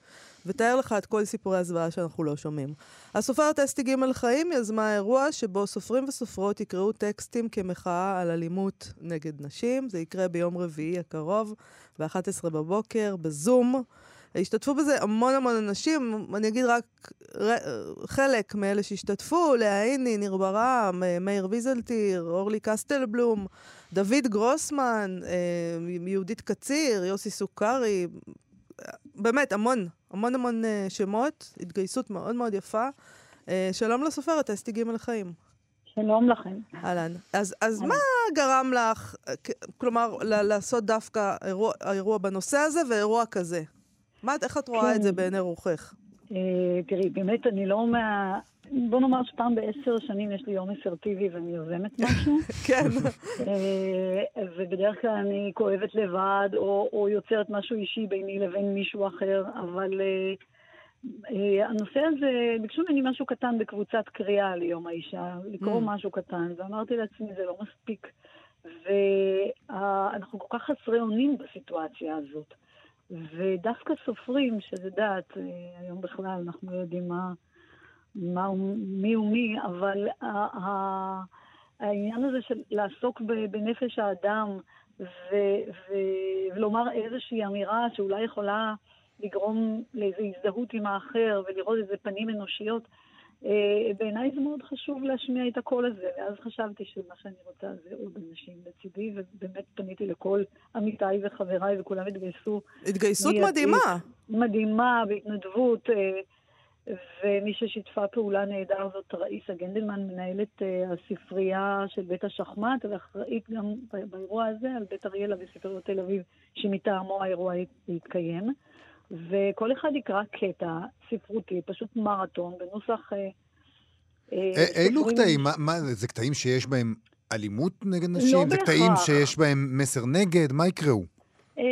ותאר לך את כל סיפורי הזוועה שאנחנו לא שומעים. הסופרת אסתי ג' חיים יזמה אירוע שבו סופרים וסופרות יקראו טקסטים כמחאה על אלימות נגד נשים. זה יקרה ביום רביעי הקרוב, ב-11 בבוקר, בזום. השתתפו בזה המון המון אנשים, אני אגיד רק ר, חלק מאלה שהשתתפו, לאה עיני, ניר ברם, אה, מאיר ויזלטיר, אורלי קסטלבלום, דוד גרוסמן, אה, יהודית קציר, יוסי סוכרי, באמת המון, המון המון אה, שמות, התגייסות מאוד מאוד יפה. שלום לסופרת, אסתי ג' חיים. שלום לכם. אהלן. אז, אז מה גרם לך, כלומר, לעשות דווקא אירוע, אירוע בנושא הזה ואירוע כזה? מה, איך את רואה כן. את זה בעיני רוחך? אה, תראי, באמת, אני לא מה... בוא נאמר שפעם בעשר שנים יש לי יום אסרטיבי ואני יוזמת משהו. כן. אה, ובדרך כלל אני כואבת לבד, או, או יוצרת משהו אישי ביני לבין מישהו אחר, אבל uh, הנושא הזה, ביקשו ממני משהו קטן בקבוצת קריאה ליום האישה, לקרוא mm. משהו קטן, ואמרתי לעצמי, זה לא מספיק. ואנחנו כל כך חסרי אונים בסיטואציה הזאת. ודווקא סופרים, שזה דעת, אה, היום בכלל אנחנו לא יודעים מה, מה, מי הוא מי, אבל העניין הזה של לעסוק בנפש האדם ו, ו, ולומר איזושהי אמירה שאולי יכולה לגרום לאיזו הזדהות עם האחר ולראות איזה פנים אנושיות, בעיניי זה מאוד חשוב להשמיע את הקול הזה, ואז חשבתי שמה שאני רוצה זה עוד אנשים לצידי, ובאמת פניתי לכל עמיתיי וחבריי, וכולם התגייסו. התגייסות מדהימה. מדהימה, בהתנדבות. אה, ומי ששיתפה פעולה נהדר זאת ראיסה גנדלמן, מנהלת אה, הספרייה של בית השחמט, ואחראית גם באירוע הזה על בית אריאלה וספריות תל אביב, שמטעמו האירוע יתקיים. וכל אחד יקרא קטע ספרותי, פשוט מרתון, בנוסח... אה, אה, אילו קטעים? מה, זה קטעים שיש בהם אלימות נגד לא נשים? לא זה קטעים שיש בהם מסר נגד? מה יקראו? אה,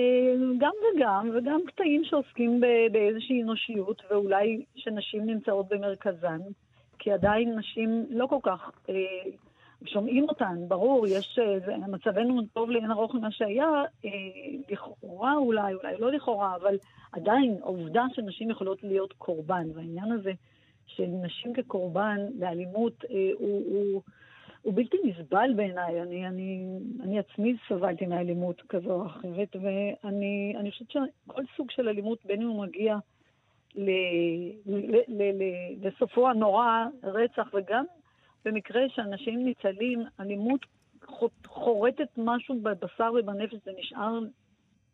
גם וגם, וגם קטעים שעוסקים באיזושהי אנושיות, ואולי שנשים נמצאות במרכזן, כי עדיין נשים לא כל כך שומעים אותן, ברור, יש, מצבנו טוב לאין ארוך ממה שהיה, לכאורה אולי, אולי לא לכאורה, אבל עדיין, העובדה שנשים יכולות להיות קורבן, והעניין הזה של נשים כקורבן לאלימות אה, הוא, הוא, הוא בלתי נסבל בעיניי. אני, אני, אני עצמי סבלתי מאלימות כזו או אחרת, ואני חושבת שכל סוג של אלימות, בין אם הוא מגיע ל, ל, ל, ל, לסופו הנורא, רצח, וגם במקרה שאנשים ניצלים, אלימות חורטת משהו בבשר ובנפש, זה נשאר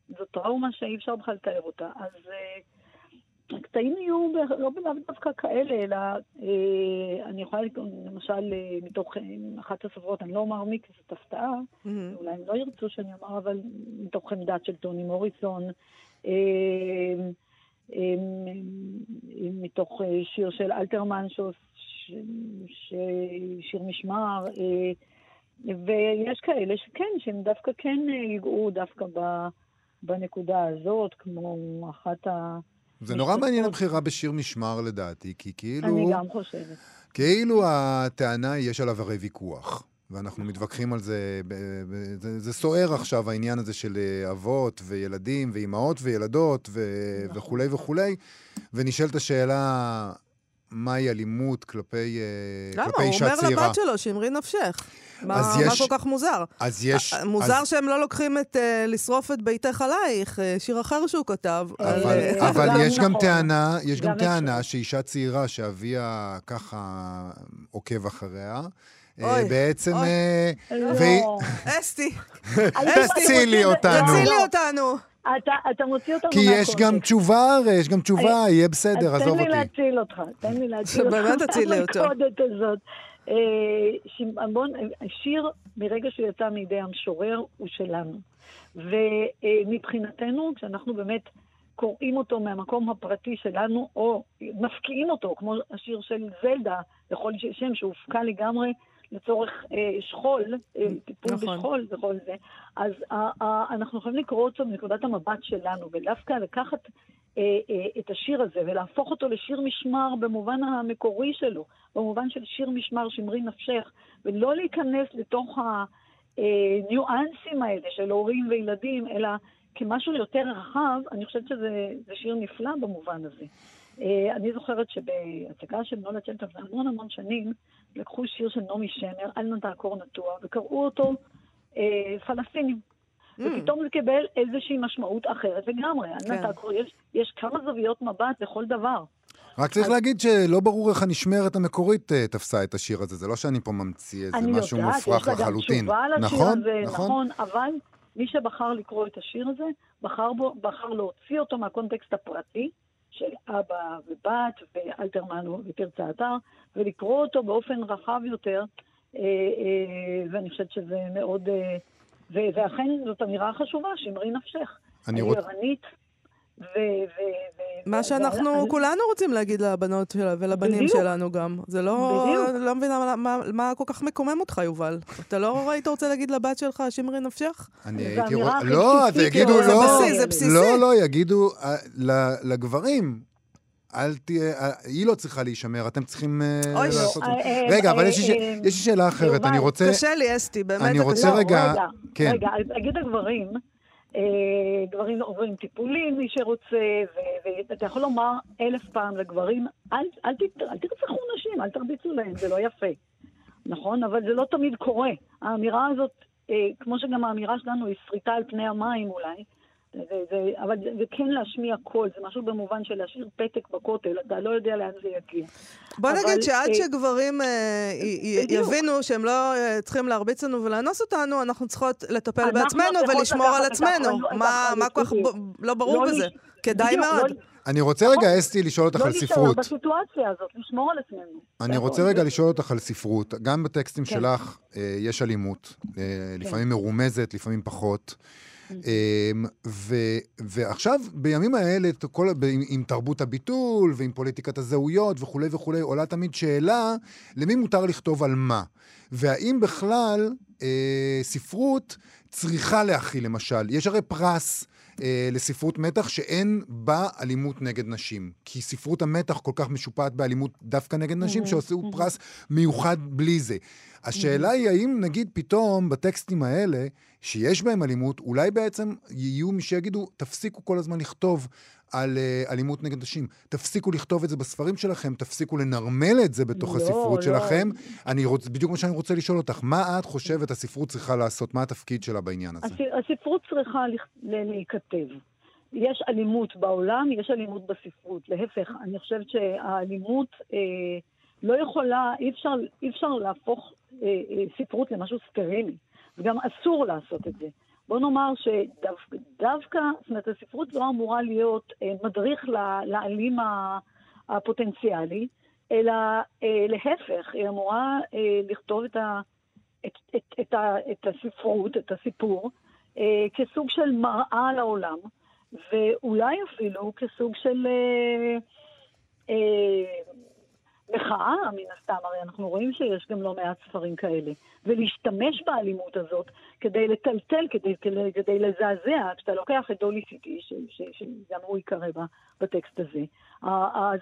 זו טראומה שאי אפשר בכלל לתאר אותה. אז uh, הקטעים יהיו לא בלאו דווקא כאלה, אלא uh, אני יכולה לקרוא, למשל, uh, מתוך uh, אחת הספרות, אני לא אומר מי, כי זאת הפתעה, mm-hmm. אולי הם לא ירצו שאני אומר, אבל מתוך עמדת של טוני מוריסון, uh, מתוך שיר של אלתרמן, ש... ש... שיר משמר, uh, ויש כאלה שכן, שהם דווקא כן ייגעו דווקא ב... בנקודה הזאת, כמו אחת ה... זה נורא מעניין הבחירה בשיר משמר לדעתי, כי כאילו... אני גם חושבת. כאילו הטענה היא, יש עליו הרי ויכוח. ואנחנו מתווכחים על זה, זה, זה סוער עכשיו העניין הזה של אה, אבות וילדים ואימהות וילדות ו, נכון. וכולי וכולי, ונשאלת השאלה, מהי אלימות כלפי, אה, כלפי אישה צעירה? למה? הוא אומר לבת שלו, שמרי נפשך. מה, יש, מה כל כך מוזר? אז יש... מוזר אז... שהם לא לוקחים את uh, לשרוף את ביתך עלייך, uh, שיר אחר שהוא כתב. אבל, על, אבל גם יש נכון. גם טענה, יש גם, גם טענה שאישה צעירה שאביה ככה עוקב אחריה, אוי, בעצם... אוי. לא. אסתי. תצילי אותנו. תצילי אותנו. אתה, אתה מוציא אותנו כי יש גם תשובה הרי, יש גם תשובה, יהיה בסדר, עזוב אותי. תן לי להציל אותך, תן לי להציל אותך. באמת תציל לי אותו. הזאת. שמעון, השיר, מרגע שהוא יצא מידי המשורר, הוא שלנו. ומבחינתנו, כשאנחנו באמת קוראים אותו מהמקום הפרטי שלנו, או מפקיעים אותו, כמו השיר של זלדה, לכל שם שהופקע לגמרי לצורך אה, שכול, אה, טיפול נכון. בשכול וכל זה, אז אה, אה, אנחנו יכולים לקרוא אותו מנקודת המבט שלנו, ודווקא לקחת אה, אה, את השיר הזה ולהפוך אותו לשיר משמר במובן המקורי שלו, במובן של שיר משמר שמרי נפשך, ולא להיכנס לתוך הניואנסים האלה של הורים וילדים, אלא כמשהו יותר רחב, אני חושבת שזה שיר נפלא במובן הזה. Uh, אני זוכרת שבהצגה של נולה צ'נטה לפני המון המון שנים, לקחו שיר של נעמי שמר, אל נא תעקור נטוע, וקראו אותו uh, פלסטינים. Mm. ופתאום זה קיבל איזושהי משמעות אחרת לגמרי. כן. אל נא תעקור, יש, יש כמה זוויות מבט לכל דבר. רק צריך אז... להגיד שלא ברור איך הנשמרת המקורית uh, תפסה את השיר הזה. זה לא שאני פה ממציא איזה משהו יודעת, מופרך לחלוטין. אני יודעת, יש לה גם תשובה נכון? הזה, נכון, נכון, אבל מי שבחר לקרוא את השיר הזה, בחר, בו, בחר להוציא אותו מהקונטקסט הפרטי של אבא ובת ואלתרמן ותרצה אתר, ולקרוא אותו באופן רחב יותר, אה, אה, ואני חושבת שזה מאוד... אה, ואכן זאת אמירה חשובה, שמרי נפשך. אני רוצה... ערנית ו... ו... מה שאנחנו ו... כולנו רוצים להגיד לבנות שלה ולבנים בדיוק. שלנו גם. זה לא... בדיוק. לא מבינה מה, מה, מה כל כך מקומם אותך, יובל. אתה לא היית רוצה להגיד לבת שלך, שמרי נפשך? אני הייתי רוצה... לא, אז יגידו לא. זה בסיסי, זה בסיסי. לא, לא, יגידו אה, לגברים. אל תהיה, היא לא צריכה להישמר, אתם צריכים אה, לעשות... רגע, אבל יש לי שאלה אחרת, אני רוצה... קשה לי, אסתי, באמת. אני רוצה רגע... כן. רגע, אגיד הגברים, אה, גברים עוברים טיפולים, מי שרוצה, ואתה יכול לומר אלף פעם לגברים, אל, אל, אל תרצחו נשים, אל תרביצו להם, זה לא יפה. נכון? אבל זה לא תמיד קורה. האמירה הזאת, אה, כמו שגם האמירה שלנו היא שריטה על פני המים אולי, זה, זה, אבל זה, זה כן להשמיע קול, זה משהו במובן של להשאיר פתק בכותל, אתה לא יודע לאן זה יגיע. בוא אבל, נגיד שעד אה, שגברים אה, יבינו שהם לא אה, צריכים להרביץ לנו ולאנוס אותנו, אנחנו צריכות לטפל בעצמנו ולשמור על עצמנו. מה כל כך לא ברור לא בזה? כדאי מאוד. לא- אני רוצה רגע, נכון. אסתי, לשאול אותך על ספרות. לא להישאר בסיטואציה הזאת, לשמור על עצמנו. אני רוצה רגע לשאול אותך על ספרות. גם בטקסטים כן. שלך יש אלימות, כן. לפעמים מרומזת, לפעמים פחות. אמ, ו, ועכשיו, בימים האלה, כל, עם, עם תרבות הביטול ועם פוליטיקת הזהויות וכולי וכולי, עולה תמיד שאלה למי מותר לכתוב על מה. והאם בכלל אה, ספרות צריכה להכיל, למשל. יש הרי פרס אה, לספרות מתח שאין בה אלימות נגד נשים. כי ספרות המתח כל כך משופעת באלימות דווקא נגד נשים, שעשו פרס מיוחד בלי זה. השאלה היא האם נגיד פתאום בטקסטים האלה, שיש בהם אלימות, אולי בעצם יהיו מי שיגידו, תפסיקו כל הזמן לכתוב על uh, אלימות נגד נשים. תפסיקו לכתוב את זה בספרים שלכם, תפסיקו לנרמל את זה בתוך לא, הספרות לא. שלכם. אני רוצ... בדיוק מה שאני רוצה לשאול אותך, מה את חושבת הספרות צריכה לעשות? מה התפקיד שלה בעניין הזה? הספרות צריכה להיכתב. יש אלימות בעולם, יש אלימות בספרות. להפך, אני חושבת שהאלימות אה, לא יכולה, אי אפשר, אי אפשר להפוך ספרות למשהו סטרילי, וגם אסור לעשות את זה. בוא נאמר שדווקא, זאת אומרת, הספרות לא אמורה להיות אה, מדריך לעלים הפוטנציאלי, אלא אה, להפך, היא אמורה אה, לכתוב את, ה, את, את, את, ה, את הספרות, את הסיפור, אה, כסוג של מראה לעולם, ואולי אפילו כסוג של... אה, אה, מחאה, מן הסתם, הרי אנחנו רואים שיש גם לא מעט ספרים כאלה. ולהשתמש באלימות הזאת כדי לטלטל, כדי, כדי, כדי לזעזע, כשאתה לוקח את דולי סיטי, שגם הוא ייקרא בטקסט הזה,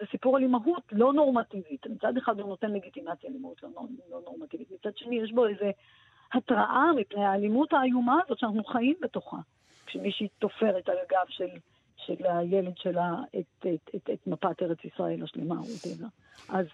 זה סיפור על אימהות לא נורמטיבית. מצד אחד הוא נותן לגיטימציה לאימהות לא, לא נורמטיבית, מצד שני יש בו איזה התראה מפני האלימות האיומה הזאת שאנחנו חיים בתוכה. כשמישהי תופרת על הגב של... של הילד שלה את, את, את, את מפת ארץ ישראל השלמה, טבע. אז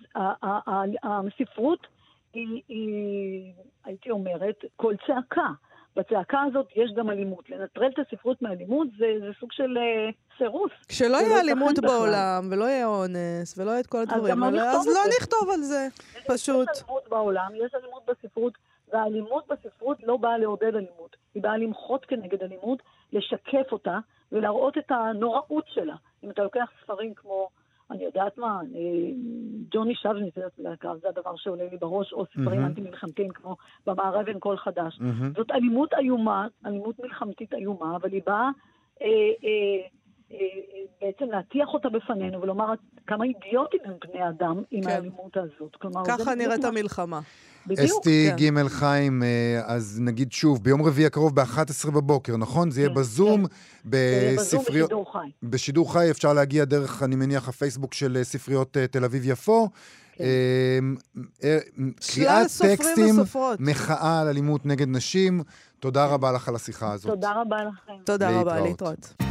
הספרות היא, היא, הייתי אומרת, קול צעקה. בצעקה הזאת יש גם אלימות. לנטרל את הספרות מאלימות זה, זה סוג של uh, סירוס. כשלא יהיה אלימות בעולם, ולא יהיה אונס, ולא יהיה את כל הדברים האלה, אז לא נכתוב על זה, פשוט. יש אלימות בעולם, יש אלימות בספרות, והאלימות בספרות לא באה לעודד אלימות, היא באה למחות כנגד אלימות, לשקף אותה ולהראות את הנוראות שלה. אם אתה לוקח ספרים כמו, אני יודעת מה, אה, ג'וני שבני, זה הדבר שעולה לי בראש, או ספרים mm-hmm. אנטי-מלחמתיים כמו במערב אין קול חדש. Mm-hmm. זאת אלימות איומה, אלימות מלחמתית איומה, אבל היא באה... אה, אה, בעצם להטיח אותה בפנינו ולומר כמה אידיוטים הם בני אדם עם כן. האלימות הזאת. כלומר, ככה נראית המלחמה. בדיוק. אסתי כן. ג' חיים, אה, אז נגיד שוב, ביום רביעי הקרוב ב-11 בבוקר, נכון? זה יהיה כן, בזום, כן. בספריות... בשידור חי. בשידור חי אפשר להגיע דרך, אני מניח, הפייסבוק של אה, ספריות אה, תל אביב-יפו. כן. קריאת טקסטים, מחאה על אלימות נגד נשים. תודה רבה לך על השיחה הזאת. תודה רבה לכם. תודה רבה, להתראות.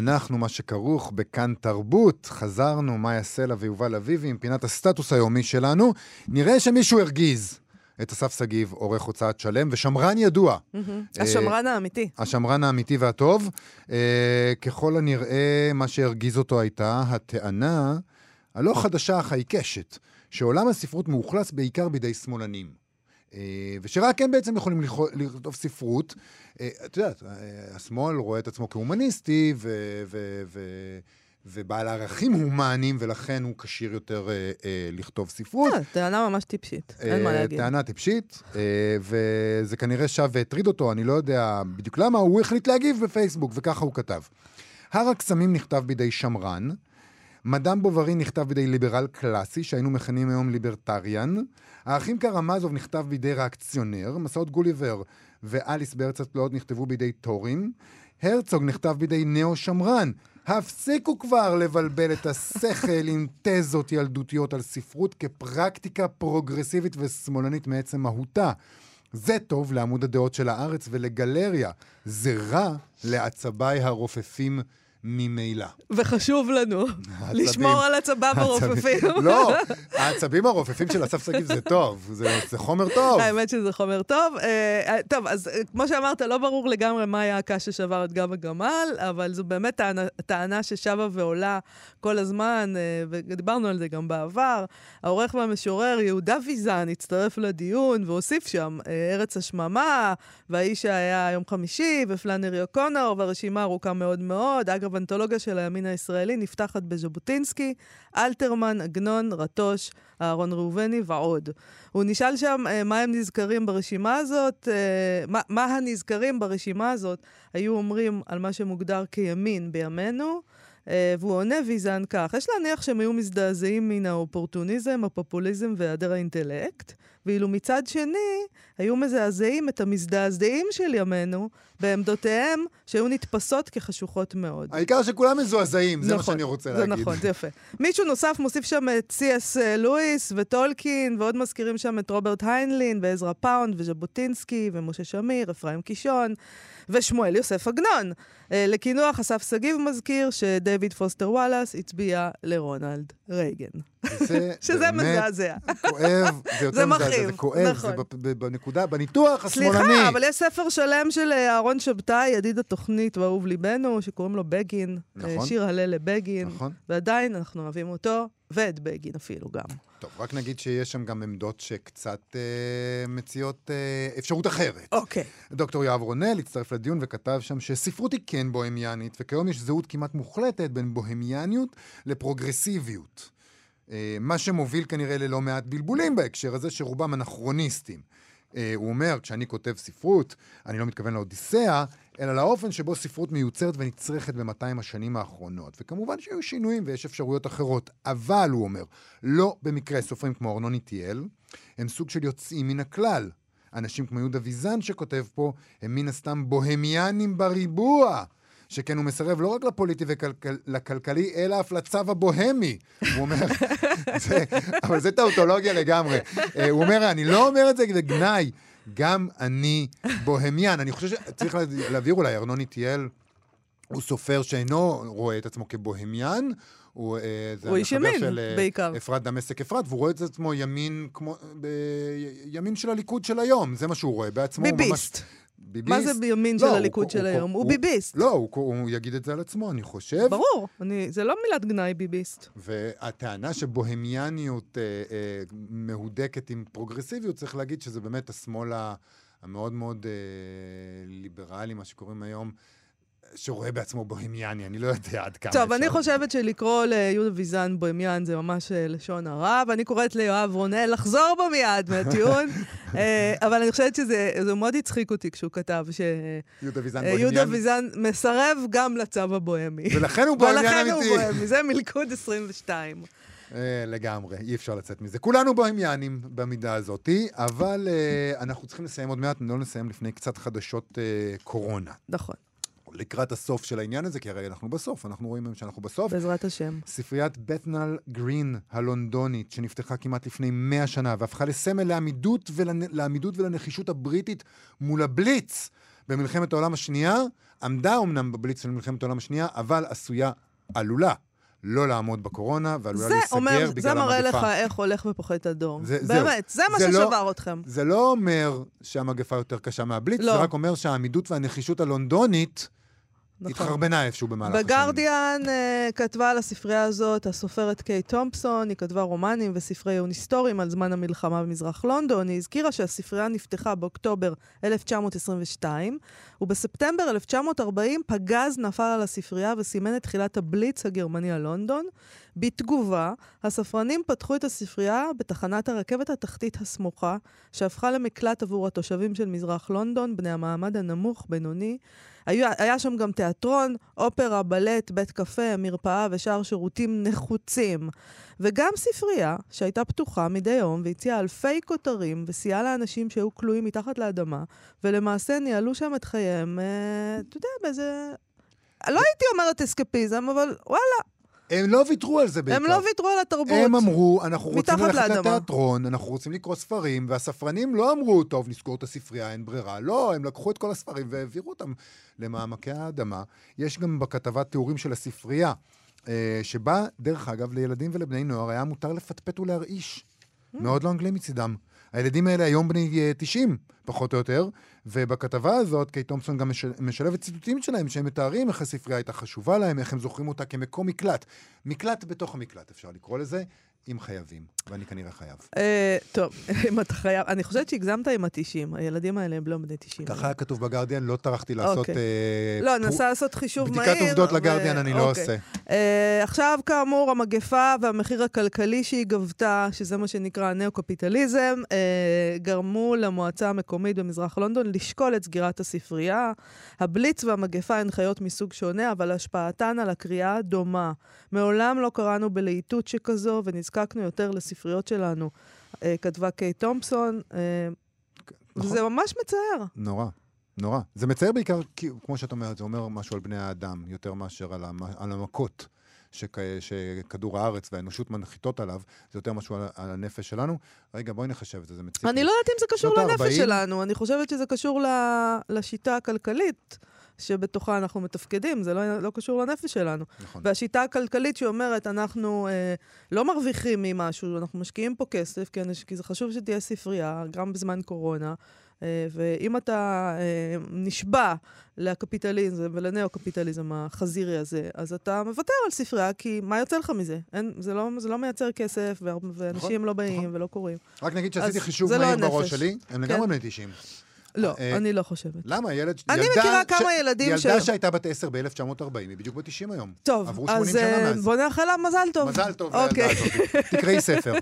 אנחנו, מה שכרוך בכאן תרבות, חזרנו, מאיה סלע ויובל אביבי עם פינת הסטטוס היומי שלנו. נראה שמישהו הרגיז את אסף שגיב, עורך הוצאת שלם, ושמרן ידוע. השמרן האמיתי. השמרן האמיתי והטוב. אה, ככל הנראה, מה שהרגיז אותו הייתה הטענה הלא חדשה אך העיקשת, שעולם הספרות מאוכלס בעיקר בידי שמאלנים. אה, ושרק הם בעצם יכולים לכתוב ספרות. אה, את יודעת, אה, השמאל רואה את עצמו כהומניסטי ובעל ערכים הומניים, ולכן הוא כשיר יותר לכתוב ספרות. טענה ממש טיפשית, אין מה להגיד. טענה טיפשית, וזה כנראה שב והטריד אותו, אני לא יודע בדיוק למה, הוא החליט להגיב בפייסבוק, וככה הוא כתב. הר הקסמים נכתב בידי שמרן, מדאם בוברי נכתב בידי ליברל קלאסי, שהיינו מכנים היום ליברטריאן. האחים קרמזוב נכתב בידי ריאקציונר, מסעות גוליבר ואליס בארץ התלאות נכתבו בידי טורים. הרצוג נכתב בידי נאו-שמרן. הפסיקו כבר לבלבל את השכל עם תזות ילדותיות על ספרות כפרקטיקה פרוגרסיבית ושמאלנית מעצם מהותה. זה טוב לעמוד הדעות של הארץ ולגלריה. זה רע לעצביי הרופפים ממילא. וחשוב לנו לשמור על הצבב הרופפים. לא, העצבים הרופפים של אסף שגיב זה טוב, זה, זה חומר טוב. האמת שזה חומר טוב. Uh, טוב, אז uh, כמו שאמרת, לא ברור לגמרי מה היה הקש ששבר את גב הגמל, אבל זו באמת טענה, טענה ששבה ועולה כל הזמן, ודיברנו על זה גם בעבר. העורך והמשורר יהודה ויזן הצטרף לדיון והוסיף שם ארץ השממה, והאיש שהיה יום חמישי, ופלנרי אוקונור, והרשימה ארוכה מאוד מאוד. אגב, אגב, אנתולוגיה של הימין הישראלי נפתחת בז'בוטינסקי, אלתרמן, עגנון, רטוש, אהרון ראובני ועוד. הוא נשאל שם אה, מה הם נזכרים ברשימה הזאת, אה, מה, מה הנזכרים ברשימה הזאת היו אומרים על מה שמוגדר כימין בימינו. אה, והוא עונה ויזן כך, יש להניח שהם היו מזדעזעים מן האופורטוניזם, הפופוליזם והיעדר האינטלקט, ואילו מצד שני, היו מזעזעים את המזדעזעים של ימינו בעמדותיהם שהיו נתפסות כחשוכות מאוד. העיקר שכולם מזועזעים, זה נכון, מה שאני רוצה זה להגיד. זה נכון, זה יפה. מישהו נוסף מוסיף שם את סי.אס לואיס וטולקין, ועוד מזכירים שם את רוברט היינלין ועזרא פאונד וז'בוטינסקי ומשה שמיר, אפרים קישון. ושמואל יוסף עגנון. אה, לקינוח, אסף שגיב מזכיר שדייוויד פוסטר וואלאס הצביע לרונלד רייגן. זה שזה מזעזע. כואב, זה יותר מזעזע, זה כואב, נכון. זה בנקודה, בניתוח השמאלני. סליחה, אבל יש ספר שלם של אה, אהרון שבתאי, ידיד התוכנית ואהוב ליבנו, שקוראים לו בגין. אה, נכון. שיר הלל לבגין. נכון. ועדיין אנחנו אוהבים אותו, ואת בגין אפילו גם. טוב, רק נגיד שיש שם גם עמדות שקצת אה, מציעות אה, אפשרות אחרת. אוקיי. דוקטור יואב רונל הצטרף לדיון וכתב שם שספרות היא כן בוהמיאנית, וכיום יש זהות כמעט מוחלטת בין בוהמיאניות לפרוגרסיביות. אה, מה שמוביל כנראה ללא מעט בלבולים בהקשר הזה, שרובם אנכרוניסטים. אה, הוא אומר, כשאני כותב ספרות, אני לא מתכוון לאודיסאה, אלא לאופן שבו ספרות מיוצרת ונצרכת ב-200 השנים האחרונות. וכמובן שהיו שינויים ויש אפשרויות אחרות, אבל, הוא אומר, לא במקרה סופרים כמו ארנון איטיאל, הם סוג של יוצאים מן הכלל. אנשים כמו יהודה ויזן שכותב פה, הם מן הסתם בוהמיאנים בריבוע. שכן הוא מסרב לא רק לפוליטי ולכלכלי, אלא אף לצו הבוהמי. הוא אומר, זה, אבל זה טאוטולוגיה לגמרי. אה, הוא אומר, אני לא אומר את זה כגנאי, גם אני בוהמיאן. אני חושב שצריך להבהיר אולי, ארנון איטיאל הוא סופר שאינו רואה את עצמו כבוהמיאן, הוא, אה, הוא איש ימין, של, אה, בעיקר. אפרת דמשק אפרת, והוא רואה את עצמו ימין כמו, ב, ימין של הליכוד של היום, זה מה שהוא רואה בעצמו. ביביסט. ממש, ביביסט... מה זה בימין לא, של הליכוד הוא, של הוא, היום? הוא, הוא ביביסט. לא, הוא, הוא יגיד את זה על עצמו, אני חושב. ברור, אני, זה לא מילת גנאי ביביסט. והטענה שבוהמיאניות אה, אה, מהודקת עם פרוגרסיביות, צריך להגיד שזה באמת השמאל המאוד מאוד אה, ליברלי, מה שקוראים היום. שרואה בעצמו בוהמיאני, אני לא יודע עד כמה טוב, אפשר. אני חושבת שלקרוא ליהודה ויזן בוהמיאן זה ממש אה, לשון הרע, ואני קוראת ליואב רונל לחזור בו מיד מהטיעון, אה, אבל אני חושבת שזה מאוד הצחיק אותי כשהוא כתב שיהודה ויזן אה, בוהמיאן. יהודה ויזן מסרב גם לצו הבוהמי. ולכן הוא בוהמיאן אמיתי. ולכן הוא בוהמי, זה מלכוד 22. לגמרי, אי אפשר לצאת מזה. כולנו בוהמיאנים במידה הזאתי, אבל אנחנו צריכים לסיים עוד מעט, לא נסיים לפני קצת חדשות קורונה. נכון. לקראת הסוף של העניין הזה, כי הרי אנחנו בסוף, אנחנו רואים היום שאנחנו בסוף. בעזרת השם. ספריית בת'נל גרין הלונדונית, שנפתחה כמעט לפני 100 שנה, והפכה לסמל לעמידות, ולנ... לעמידות ולנחישות הבריטית מול הבליץ במלחמת העולם השנייה, עמדה אמנם בבליץ של מלחמת העולם השנייה, אבל עשויה, עלולה, לא לעמוד בקורונה, ועלולה להיסגר בגלל המגפה. זה מראה לך איך הולך ופוחת הדור. זה, באמת, זה מה זה ששבר לא, אתכם. זה לא אומר שהמגפה יותר קשה מהבליץ, לא. זה רק אומר שהעמידות והנחישות הלונדונית... נכון. התחרבנה איפשהו במהלך השנים. בגרדיאן uh, כתבה על הספרייה הזאת הסופרת קיי תומפסון, היא כתבה רומנים וספרי עיון היסטוריים על זמן המלחמה במזרח לונדון. היא הזכירה שהספרייה נפתחה באוקטובר 1922, ובספטמבר 1940 פגז נפל על הספרייה וסימן את תחילת הבליץ הגרמני על לונדון. בתגובה, הספרנים פתחו את הספרייה בתחנת הרכבת התחתית הסמוכה, שהפכה למקלט עבור התושבים של מזרח לונדון, בני המעמד הנמוך-בינוני. היה, היה שם גם תיאטרון, אופרה, בלט, בית קפה, מרפאה ושאר שירותים נחוצים. וגם ספרייה שהייתה פתוחה מדי יום והציעה אלפי כותרים וסייעה לאנשים שהיו כלואים מתחת לאדמה, ולמעשה ניהלו שם את חייהם, אה, אתה יודע, באיזה... לא הייתי אומרת אסקפיזם, אבל וואלה, הם לא ויתרו על זה בעיקר. הם לא ויתרו על התרבות. הם אמרו, אנחנו רוצים ללכת לתיאטרון, אנחנו רוצים לקרוא ספרים, והספרנים לא אמרו, טוב, נסגור את הספרייה, אין ברירה. לא, הם לקחו את כל הספרים והעבירו אותם למעמקי האדמה. יש גם בכתבת תיאורים של הספרייה, שבה, דרך אגב, לילדים ולבני נוער היה מותר לפטפט ולהרעיש. Mm. מאוד לא אנגלי מצידם. הילדים האלה היום בני 90, אה, פחות או יותר, ובכתבה הזאת קיי תומפסון גם משל, משלבת ציטוטים שלהם, שהם מתארים איך הספרייה הייתה חשובה להם, איך הם זוכרים אותה כמקום מקלט. מקלט בתוך המקלט, אפשר לקרוא לזה. אם חייבים, ואני כנראה חייב. אה, טוב, אם אתה חייב, אני חושבת שהגזמת עם ה-90, הילדים האלה הם לא בני 90. ככה היה כתוב בגרדיאן, לא טרחתי לעשות... אוקיי. אה, לא, ננסה לעשות חישוב מהיר. בדיקת עובדות לגרדיאן אני לא אוקיי. עושה. אה, עכשיו, כאמור, המגפה והמחיר הכלכלי שהיא גבתה, שזה מה שנקרא הנאו-קפיטליזם, גרמו למועצה המקומית במזרח לונדון לשקול את סגירת הספרייה. הבליץ והמגפה הן חיות מסוג שונה, אבל השפעתן על הקריאה דומה. מעולם לא קראנו בלהיטות שכזו, ונזכרנו נזקקנו יותר לספריות שלנו, אה, כתבה קיי תומפסון, אה, נכון. וזה ממש מצער. נורא. נורא. זה מצער בעיקר, כי, כמו שאת אומרת, זה אומר משהו על בני האדם, יותר מאשר על, המ, על המכות שכ, שכדור הארץ והאנושות מנחיתות עליו, זה יותר משהו על, על הנפש שלנו. רגע, בואי נחשב את זה, זה מציק. אני לא יודעת אם זה קשור לנפש 40... שלנו, אני חושבת שזה קשור ל, לשיטה הכלכלית. שבתוכה אנחנו מתפקדים, זה לא, לא קשור לנפש שלנו. נכון. והשיטה הכלכלית שאומרת, אנחנו אה, לא מרוויחים ממשהו, אנחנו משקיעים פה כסף, כי, כי זה חשוב שתהיה ספרייה, גם בזמן קורונה. אה, ואם אתה אה, נשבע לקפיטליזם ולנאו-קפיטליזם החזירי הזה, אז אתה מוותר על ספרייה, כי מה יוצא לך מזה? אין, זה, לא, זה לא מייצר כסף, ואנשים נכון, לא באים נכון. ולא קוראים. רק נגיד שעשיתי חישוב לא מהיר לא בראש שלי, הם לגמרי כן. בני 90. לא, אה, אני לא חושבת. למה? ילד... אני מכירה כמה ילדים ש... ילדה שהייתה בת 10 ב-1940, היא בדיוק בת 90 היום. טוב, אז אה, בוא נאחל לה מזל טוב. מזל טוב לילדה אוקיי. הזאת. תקראי ספר.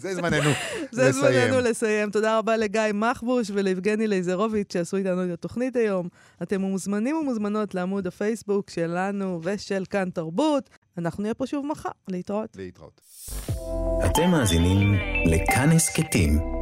זה זמננו לסיים. זה זמננו לסיים. תודה רבה לגיא מחבוש וליבגני לייזרוביץ' שעשו איתנו את התוכנית היום. אתם מוזמנים ומוזמנות לעמוד הפייסבוק שלנו ושל כאן תרבות. אנחנו נהיה פה שוב מחר. להתראות. להתראות. אתם מאזינים לכאן הסכתים.